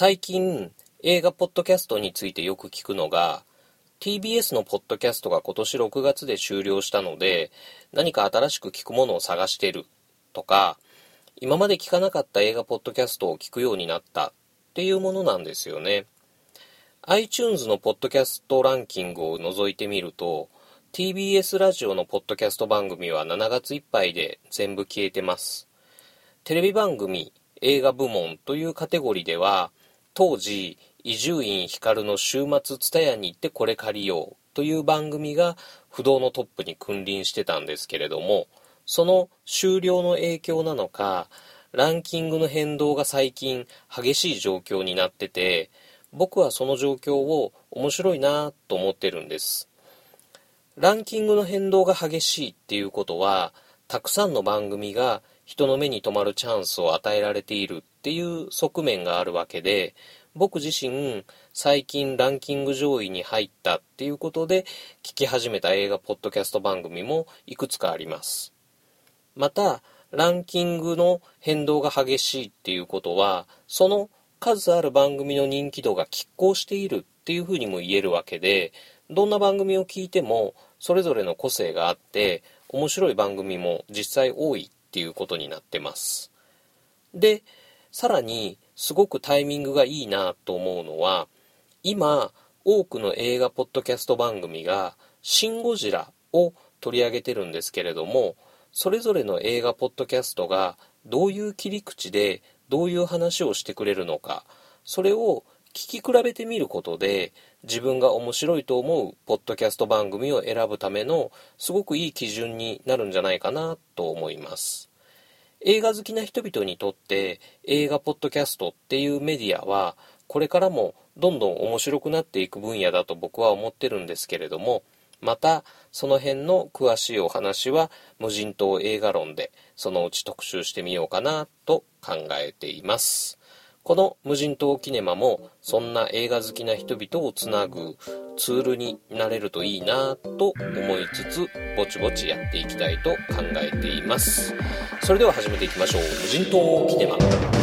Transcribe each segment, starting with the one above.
最近映画ポッドキャストについてよく聞くのが TBS のポッドキャストが今年6月で終了したので何か新しく聞くものを探してるとか今まで聞かなかった映画ポッドキャストを聞くようになったっていうものなんですよね。iTunes のポッドキャストランキングを覗いてみると TBS ラジオのポッドキャスト番組は7月いっぱいで全部消えてます。テレビ番組映画部門というカテゴリーでは当時伊集院光の週末蔦屋に行ってこれ借りようという番組が不動のトップに君臨してたんですけれどもその終了の影響なのかランキングの変動が最近激しい状況になってて僕はその状況を面白いなと思ってるんです。ランキングの変動が激しいっていうことはたくさんの番組が人の目に留まるチャンスを与えられているっていう側面があるわけで僕自身最近ランキング上位に入ったっていうことで聞き始めた映画ポッドキャスト番組もいくつかあります。またランキングの変動が激しいっていうことはその数ある番組の人気度が拮抗しているっていうふうにも言えるわけでどんな番組を聞いてもそれぞれの個性があって面白い番組も実際多いっていうことになってます。でさらにすごくタイミングがいいなと思うのは今多くの映画ポッドキャスト番組が「シン・ゴジラ」を取り上げてるんですけれどもそれぞれの映画ポッドキャストがどういう切り口でどういう話をしてくれるのかそれを聞き比べてみることで自分が面白いと思うポッドキャスト番組を選ぶためのすごくいい基準になるんじゃないかなと思います。映画好きな人々にとって映画ポッドキャストっていうメディアはこれからもどんどん面白くなっていく分野だと僕は思ってるんですけれどもまたその辺の詳しいお話は無人島映画論でそのうち特集してみようかなと考えています。この無人島キネマもそんな映画好きな人々をつなぐツールになれるといいなと思いつつぼちぼちやっていきたいと考えています。それでは始めていきましょう。無人島キネマ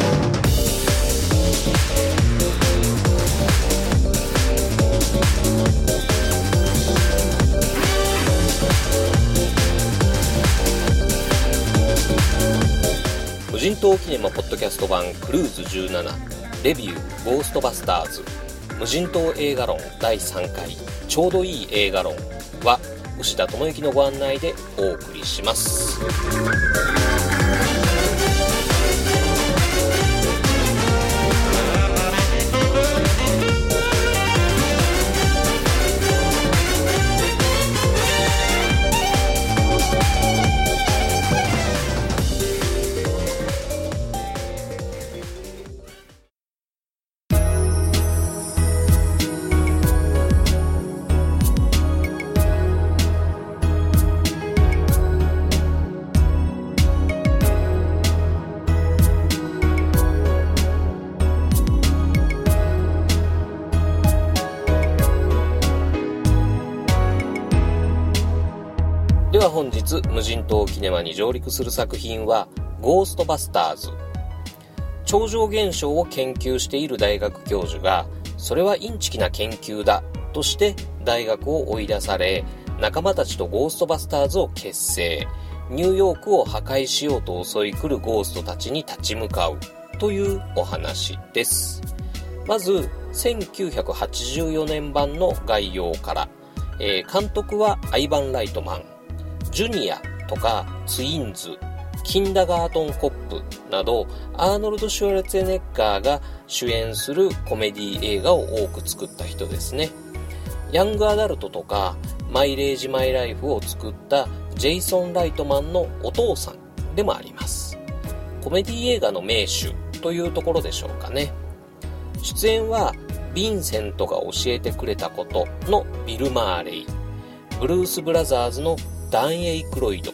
無人島キネマポッドキャスト版クルーズ17レビューゴーストバスターズ無人島映画論第3回ちょうどいい映画論は牛田智之のご案内でお送りします。上陸する作品は「ゴーストバスターズ」超常現象を研究している大学教授がそれはインチキな研究だとして大学を追い出され仲間たちとゴーストバスターズを結成。ニューヨークを破壊しようと襲い来るゴーストたちに立ち向かうというお話です。まず1984年版の概要から、えー監督はアイバン・ライトマン。ジュニアとかツインズ、キンダガートンコップなど、アーノルド・シュワルツェネッガーが主演するコメディ映画を多く作った人ですね。ヤングアダルトとか、マイレージ・マイ・ライフを作ったジェイソン・ライトマンのお父さんでもあります。コメディ映画の名手というところでしょうかね。出演は、ヴィンセントが教えてくれたことのビル・マーレイ、ブルース・ブラザーズのダン・エイクロイド、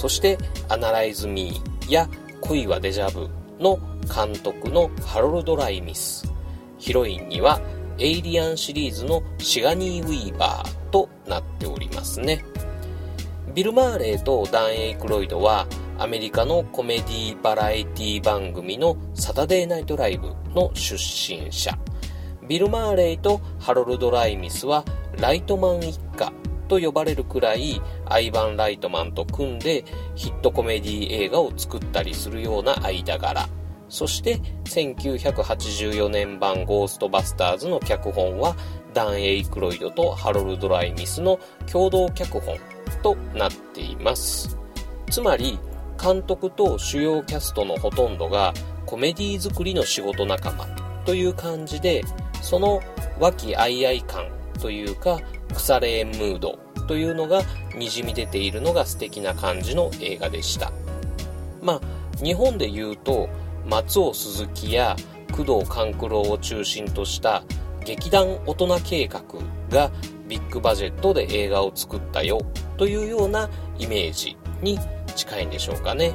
そしてアナライズ・ミーや恋はデジャブの監督のハロルド・ライミス。ヒロインにはエイリアンシリーズのシガニー・ウィーバーとなっておりますね。ビル・マーレーとダン・エイクロイドはアメリカのコメディバラエティ番組のサタデーナイトライブの出身者。ビル・マーレイとハロルド・ライミスはライトマン一家と呼ばれるくらいアイバン・ライトマンと組んでヒットコメディ映画を作ったりするような間柄。そして1984年版ゴーストバスターズの脚本はダン・エイクロイドとハロルド・ライミスの共同脚本となっています。つまり監督と主要キャストのほとんどがコメディ作りの仕事仲間という感じでその和気あいあい感というか腐れ縁ムードというのがにじみ出ているのが素敵な感じの映画でした。まあ日本で言うと松尾鈴木や工藤官九郎を中心とした劇団大人計画がビッグバジェットで映画を作ったよというようなイメージに近いんでしょうかね。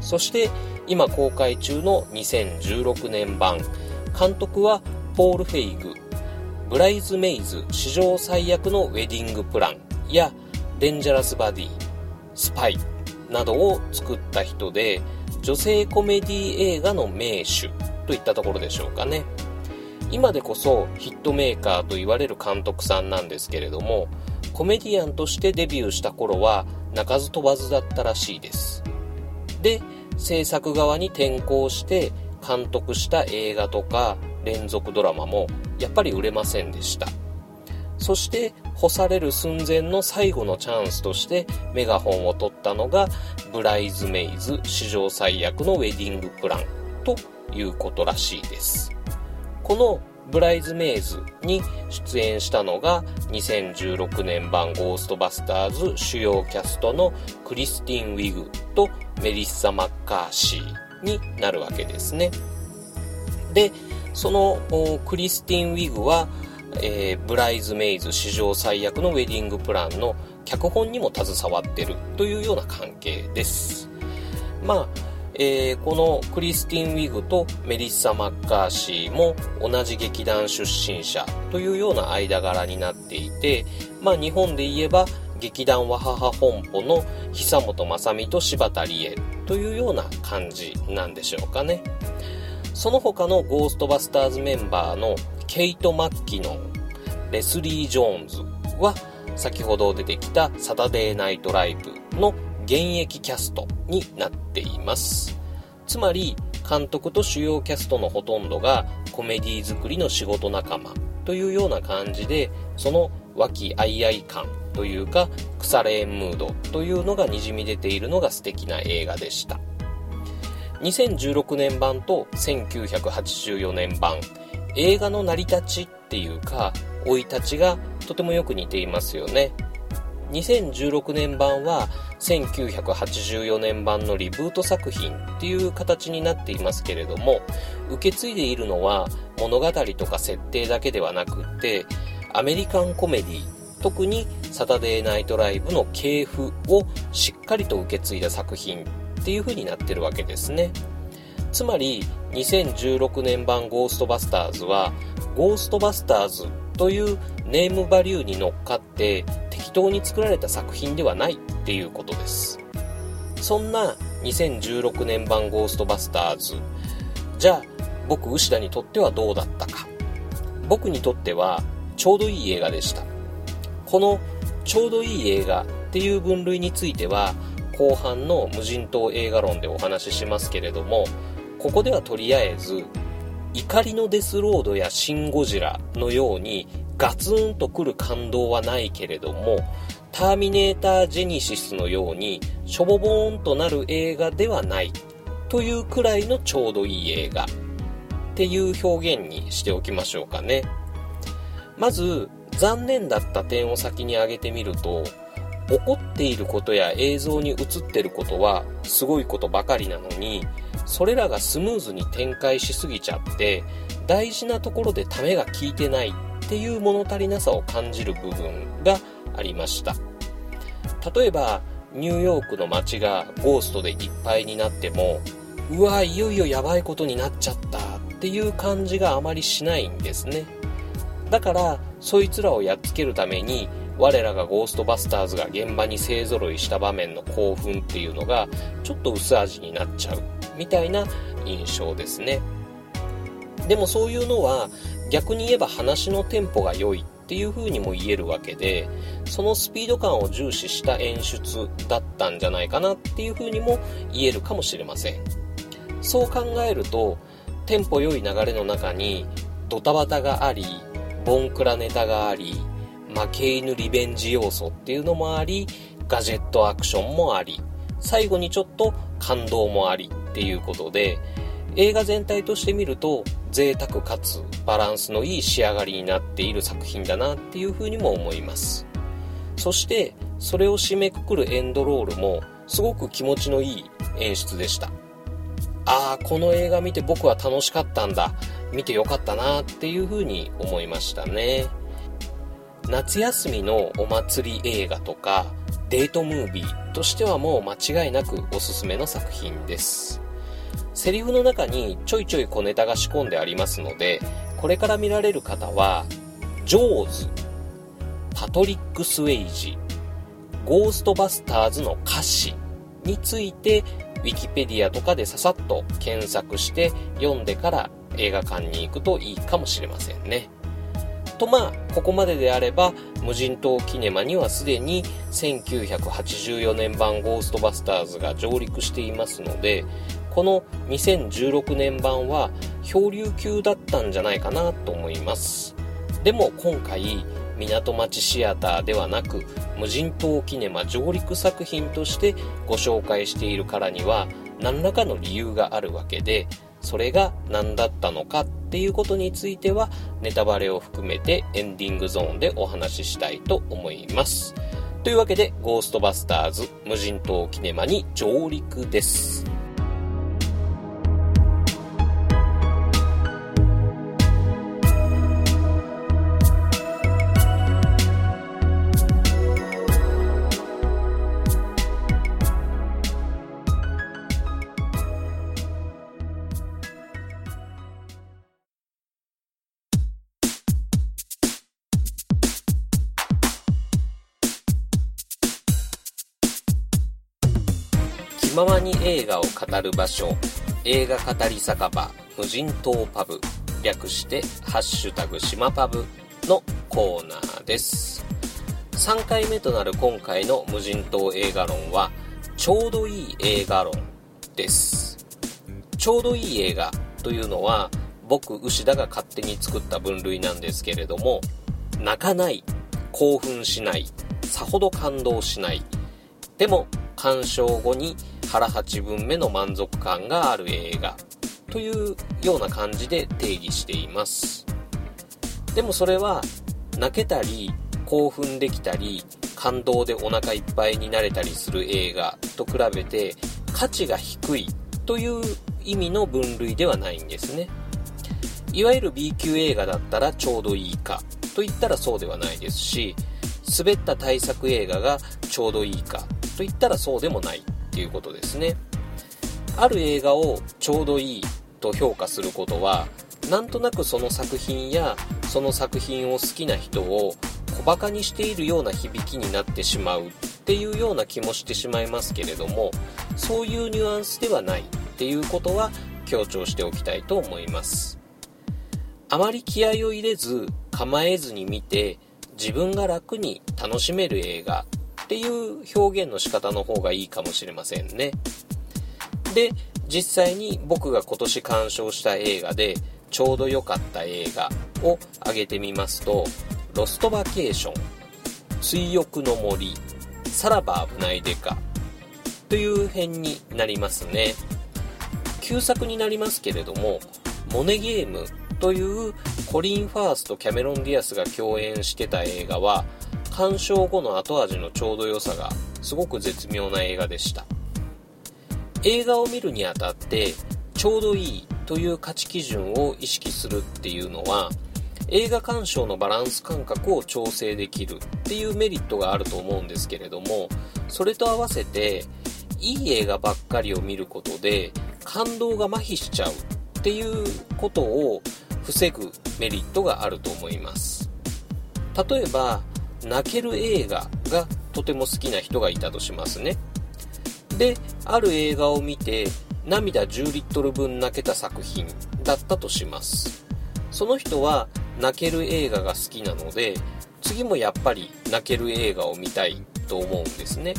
そして今公開中の2016年版監督はポール・フェイグ。ブライズ・メイズ史上最悪のウェディングプランやデンジャラス・バディスパイなどを作った人で女性コメディ映画の名手といったところでしょうかね。今でこそヒットメーカーと言われる監督さんなんですけれどもコメディアンとしてデビューした頃は鳴かず飛ばずだったらしいです。で制作側に転向して監督した映画とか連続ドラマもやっぱり売れませんでしたそして干される寸前の最後のチャンスとしてメガホンを取ったのがブライズメイズ史上最悪のウェディングプランということらしいですこのブライズメイズに出演したのが2016年版ゴーストバスターズ主要キャストのクリスティン・ウィグとメリッサ・マッカーシーになるわけですね。で、そのクリスティン・ウィグは、えー、ブライズメイズ史上最悪のウェディングプランの脚本にも携わってるというような関係です。まあ、えー、このクリスティン・ウィグとメリッサ・マッカーシーも同じ劇団出身者というような間柄になっていて、まあ日本で言えば劇団ワハハ本舗の久本雅美と柴田理恵というような感じなんでしょうかね。その他のゴーストバスターズメンバーのケイト・マッキノン、レスリー・ジョーンズは先ほど出てきたサタデーナイトライブの現役キャストになっています。つまり監督と主要キャストのほとんどがコメディ作りの仕事仲間というような感じでその和気あいあい感というか腐れ縁ムードというのがにじみ出ているのが素敵な映画でした。2016年版と1984年版映画の成り立ちっていうか生い立ちがとてもよく似ていますよね。2016年版は1984年版のリブート作品っていう形になっていますけれども受け継いでいるのは物語とか設定だけではなくってアメリカンコメディ特にサタデーナイトライブの系譜をしっかりと受け継いだ作品っていう風になってるわけですね。つまり2016年版ゴーストバスターズはゴーストバスターズというネームバリューに乗っかって適当に作られた作品ではないっていうことです。そんな2016年版ゴーストバスターズ。じゃあ僕牛田にとってはどうだったか。僕にとってはちょうどいい映画でした。このちょうどいい映画っていう分類については後半の無人島映画論でお話ししますけれどもここではとりあえず怒りのデスロードやシン・ゴジラのようにガツンとくる感動はないけれどもターミネーター・ジェニシスのようにしょぼぼーんとなる映画ではないというくらいのちょうどいい映画。っていう表現にしておきましょうかね。まず残念だった点を先に挙げてみると起こっていることや映像に映ってることはすごいことばかりなのにそれらがスムーズに展開しすぎちゃって大事なところでためが効いてないっていう物足りなさを感じる部分がありました。例えばニューヨークの街がゴーストでいっぱいになってもうわいよいよやばいことになっちゃったっていう感じがあまりしないんですね。だからそいつらをやっつけるために我らがゴーストバスターズが現場に勢ぞろいした場面の興奮っていうのがちょっと薄味になっちゃうみたいな印象ですね。でもそういうのは逆に言えば話のテンポが良いっていう風にも言えるわけでそのスピード感を重視した演出だったんじゃないかなっていう風にも言えるかもしれません。そう考えるとテンポ良い流れの中にドタバタがありボンクラネタがあり負け犬リベンジ要素っていうのもありガジェットアクションもあり最後にちょっと感動もありっていうことで映画全体として見ると贅沢かつバランスのいい仕上がりになっている作品だなっていうふうにも思います。そしてそれを締めくくるエンドロールもすごく気持ちのいい演出でした。ああこの映画見て僕は楽しかったんだ。見てよかったなっていうふうに思いましたね。夏休みのお祭り映画とかデートムービーとしてはもう間違いなくおすすめの作品ですセリフの中にちょいちょい小ネタが仕込んでありますので、これから見られる方は、ジョーズ、パトリック・スウェイジ、ゴーストバスターズの歌詞について、ウィキペディアとかでささっと検索して読んでから映画館に行くといいかもしれませんね。とまあ、ここまでであれば、無人島キネマにはすでに1984年版ゴーストバスターズが上陸していますので、この2016年版は漂流級だったんじゃないかなと思います。でも今回港町シアターではなく無人島キネマ上陸作品としてご紹介しているからには何らかの理由があるわけでそれが何だったのかっていうことについてはネタバレを含めてエンディングゾーンでお話ししたいと思います。というわけでゴーストバスターズ無人島キネマに上陸です。映画を語る場所映画語り酒場無人島パブ略してハッシュタグ島パブのコーナーです。3回目となる今回の無人島映画論はちょうどいい映画論です。ちょうどいい映画というのは僕牛田が勝手に作った分類なんですけれども泣かない興奮しないさほど感動しないでも鑑賞後に腹8分目の満足感がある映画。というような感じで定義しています。でもそれは泣けたり興奮できたり感動でお腹いっぱいになれたりする映画と比べて価値が低いという意味の分類ではないんですね。いわゆる B 級映画だったらちょうどいいかと言ったらそうではないですし滑った大作映画がちょうどいいかと言ったらそうでもない。っていうことですね。ある映画をちょうどいいと評価することはなんとなくその作品やその作品を好きな人を小バカにしているような響きになってしまうっていうような気もしてしまいますけれどもそういうニュアンスではないっていうことは強調しておきたいと思います。あまり気合を入れず構えずに見て自分が楽に楽しめる映画っていう表現の仕方の方がいいかもしれませんね。で、実際に僕が今年鑑賞した映画でちょうど良かった映画を挙げてみますと、ロストバケーション、追憶の森、さらば危ないデカという辺になりますね。旧作になりますけれども、モネゲームというコリン・ファースとキャメロン・ディアスが共演してた映画は鑑賞後の後味のちょうど良さがすごく絶妙な映画でした。映画を見るにあたってちょうどいいという価値基準を意識するっていうのは映画鑑賞のバランス感覚を調整できるっていうメリットがあると思うんですけれどもそれと合わせていい映画ばっかりを見ることで感動が麻痺しちゃうっていうことを防ぐメリットがあると思います。例えば泣ける映画がとても好きな人がいたとしますね。である映画を見て涙10リットル分泣けた作品だったとします。その人は泣ける映画が好きなので次もやっぱり泣ける映画を見たいと思うんですね。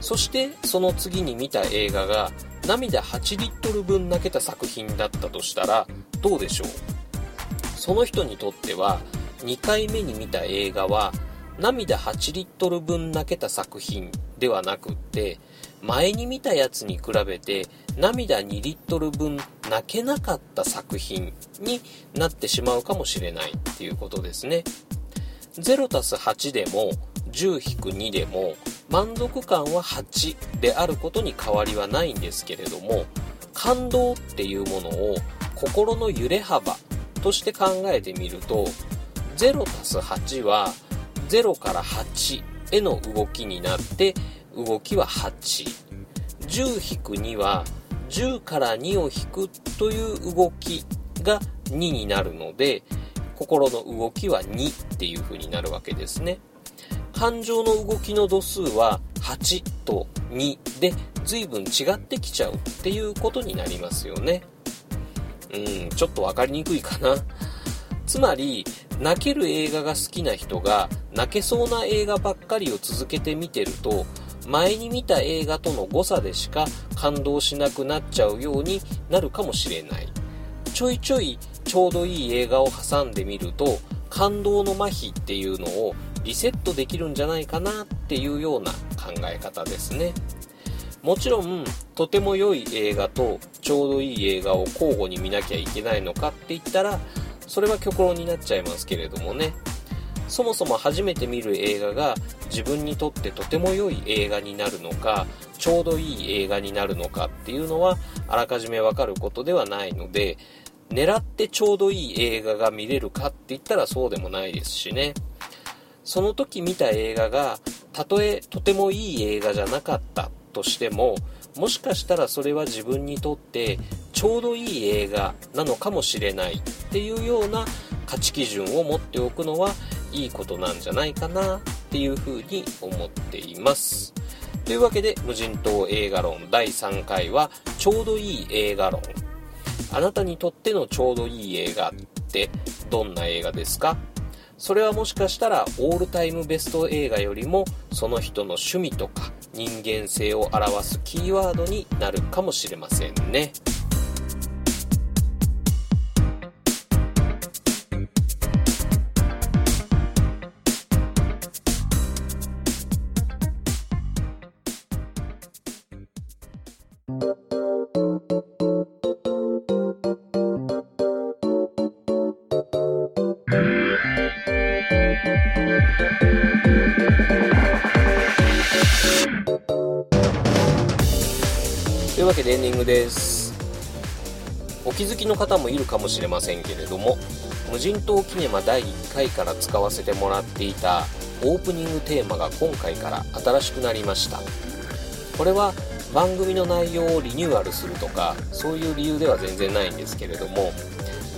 そしてその次に見た映画が涙8リットル分泣けた作品だったとしたらどうでしょう？その人にとっては2回目に見た映画は涙8リットル分泣けた作品ではなくって前に見たやつに比べて涙2リットル分泣けなかった作品になってしまうかもしれないっていうことですね。0たす8でも10-2でも満足感は8であることに変わりはないんですけれども感動っていうものを心の揺れ幅として考えてみると 0+8 は0から8への動きになって動きは8 10-2は10から2を引くという動きが2になるので心の動きは2っていう風になるわけですね。感情の動きの度数は8と2で随分違ってきちゃうっていうことになりますよね。うんちょっと分かりにくいかな。つまり泣ける映画が好きな人が泣けそうな映画ばっかりを続けて見てると前に見た映画との誤差でしか感動しなくなっちゃうようになるかもしれない。ちょいちょいちょうどいい映画を挟んでみると感動の麻痺っていうのをリセットできるんじゃないかなっていうような考え方ですね。もちろんとても良い映画とちょうどいい映画を交互に見なきゃいけないのかって言ったらそれは極論になっちゃいますけれどもね。そもそも初めて見る映画が自分にとってとても良い映画になるのかちょうどいい映画になるのかっていうのはあらかじめわかることではないので狙ってちょうどいい映画が見れるかって言ったらそうでもないですしね。その時見た映画がたとえとてもいい映画じゃなかったとしてももしかしたらそれは自分にとってちょうどいい映画なのかもしれないっていうような価値基準を持っておくのはいいことなんじゃないかなっていうふうに思っています。というわけで無人島映画論第3回はちょうどいい映画論。あなたにとってのちょうどいい映画ってどんな映画ですか？それはもしかしたらオールタイムベスト映画よりもその人の趣味とか人間性を表すキーワードになるかもしれませんね。エンディングです。お気づきの方もいるかもしれませんけれども無人島キネマ第1回から使わせてもらっていたオープニングテーマが今回から新しくなりました。これは番組の内容をリニューアルするとかそういう理由では全然ないんですけれども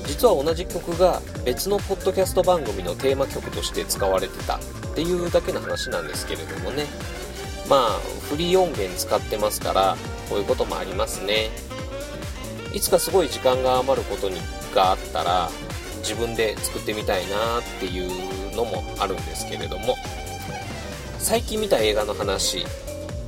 実は同じ曲が別のポッドキャスト番組のテーマ曲として使われてたっていうだけの話なんですけれどもね。まあフリー音源使ってますからこういうこともありますね。いつかすごい時間が余ることにがあったら自分で作ってみたいなっていうのもあるんですけれども。最近見た映画の話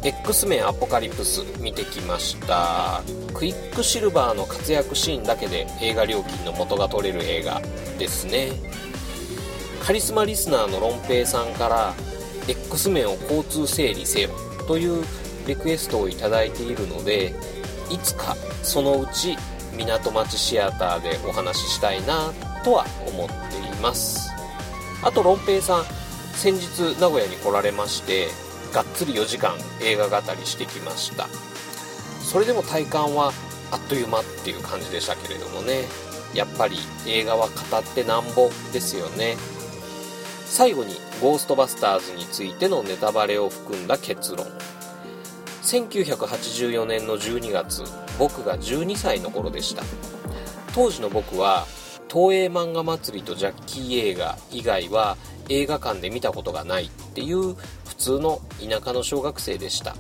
X メンアポカリプス見てきました。クイックシルバーの活躍シーンだけで映画料金の元が取れる映画ですね。カリスマリスナーのロンペイさんから X メンを交通整理せよというリクエストを頂いているのでいつかそのうち港町シアターでお話ししたいなとは思っています。あとロンペイさん先日名古屋に来られましてがっつり4時間映画語りしてきました。それでも体感はあっという間っていう感じでしたけれどもね。やっぱり映画は語ってなんぼですよね。最後にゴーストバスターズについてのネタバレを含んだ結論。1984年の12月僕が12歳の頃でした。当時の僕は東映漫画祭りとジャッキー映画以外は映画館で見たことがないっていう普通の田舎の小学生でした。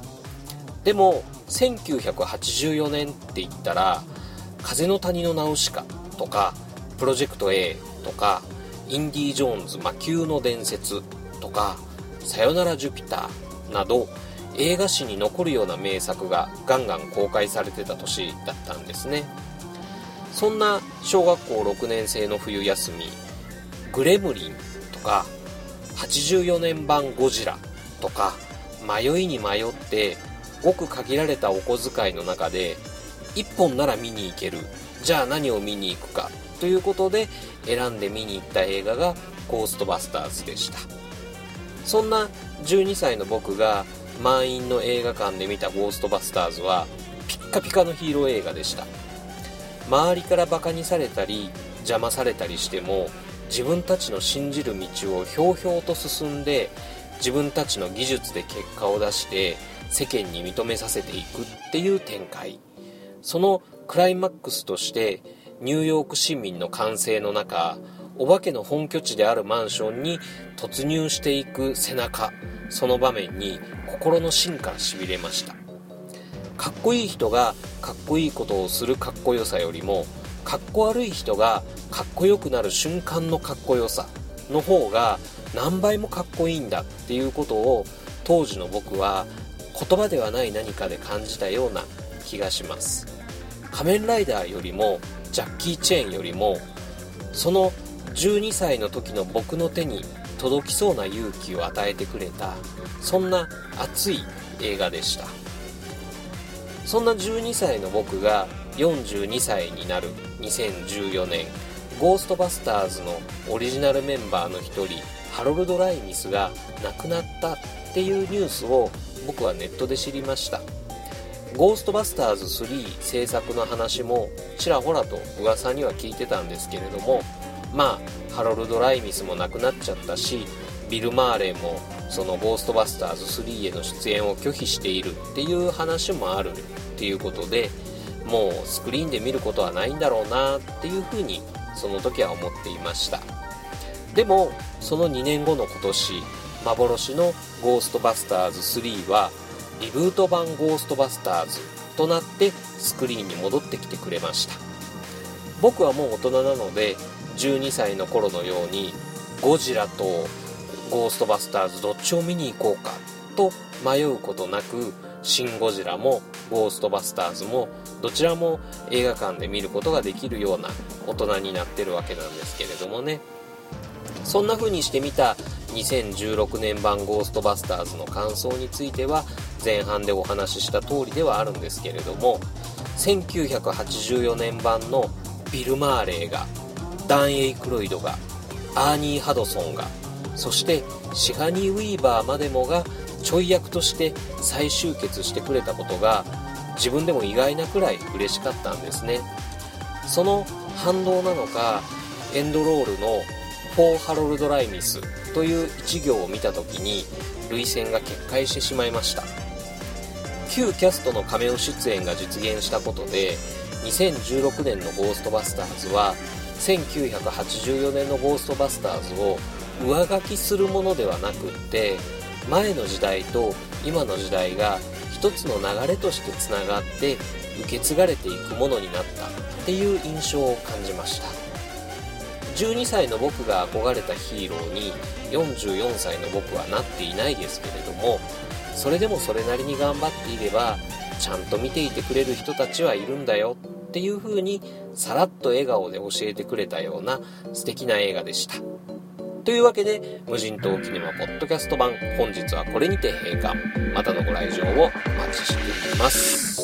でも1984年って言ったら「風の谷のナウシカ」とか「プロジェクト A」とか「インディ・ジョーンズ魔球の伝説」とか「さよならジュピター」など映画史に残るような名作がガンガン公開されてた年だったんですね。そんな小学校6年生の冬休みグレムリンとか84年版ゴジラとか迷いに迷ってごく限られたお小遣いの中で1本なら見に行けるじゃあ何を見に行くかということで選んで見に行った映画がゴーストバスターズでした。そんな12歳の僕が満員の映画館で見たゴーストバスターズはピッカピカのヒーロー映画でした。周りからバカにされたり邪魔されたりしても自分たちの信じる道をひょうひょうと進んで自分たちの技術で結果を出して世間に認めさせていくっていう展開。そのクライマックスとしてニューヨーク市民の歓声の中お化けの本拠地であるマンションに突入していく背中その場面に心の芯からしびれました。かっこいい人がかっこいいことをするかっこよさよりもかっこ悪い人がかっこよくなる瞬間のかっこよさの方が何倍もかっこいいんだっていうことを当時の僕は言葉ではない何かで感じたような気がします。仮面ライダーよりもジャッキー・チェーンよりもその12歳の時の僕の手に届きそうな勇気を与えてくれたそんな熱い映画でした。そんな12歳の僕が42歳になる2014年ゴーストバスターズのオリジナルメンバーの一人ハロルド・ライミスが亡くなったっていうニュースを僕はネットで知りました。ゴーストバスターズ3制作の話もちらほらと噂には聞いてたんですけれどもまあハロルド・ライミスも亡くなっちゃったしビル・マーレーもそのゴーストバスターズ3への出演を拒否しているっていう話もあるっていうことでもうスクリーンで見ることはないんだろうなっていうふうにその時は思っていました。でもその2年後の今年幻のゴーストバスターズ3はリブート版ゴーストバスターズとなってスクリーンに戻ってきてくれました。僕はもう大人なので12歳の頃のようにゴジラとゴーストバスターズどっちを見に行こうかと迷うことなくシン・ゴジラもゴーストバスターズもどちらも映画館で見ることができるような大人になってるわけなんですけれどもね。そんな風にしてみた2016年版ゴーストバスターズの感想については前半でお話しした通りではあるんですけれども1984年版のビル・マーレーがダン・エイクロイドがアーニー・ハドソンがそしてシガニー・ウィーバーまでもがちょい役として再集結してくれたことが自分でも意外なくらい嬉しかったんですね。その反動なのかエンドロールの「 For Harold Ramis」という一行を見た時に涙腺が決壊してしまいました。旧キャストのカメオ出演が実現したことで2016年の「ゴーストバスターズ」は1984年の「ゴーストバスターズ」を上書きするものではなくって前の時代と今の時代が一つの流れとしてつながって受け継がれていくものになった。っていう印象を感じました。12歳の僕が憧れたヒーローに44歳の僕はなっていないですけれどもそれでもそれなりに頑張っていればちゃんと見ていてくれる人たちはいるんだよ。っていう風にさらっと笑顔で教えてくれたような素敵な映画でした。というわけで無人島キネマポッドキャスト版本日はこれにて閉館。またのご来場をお待ちしています。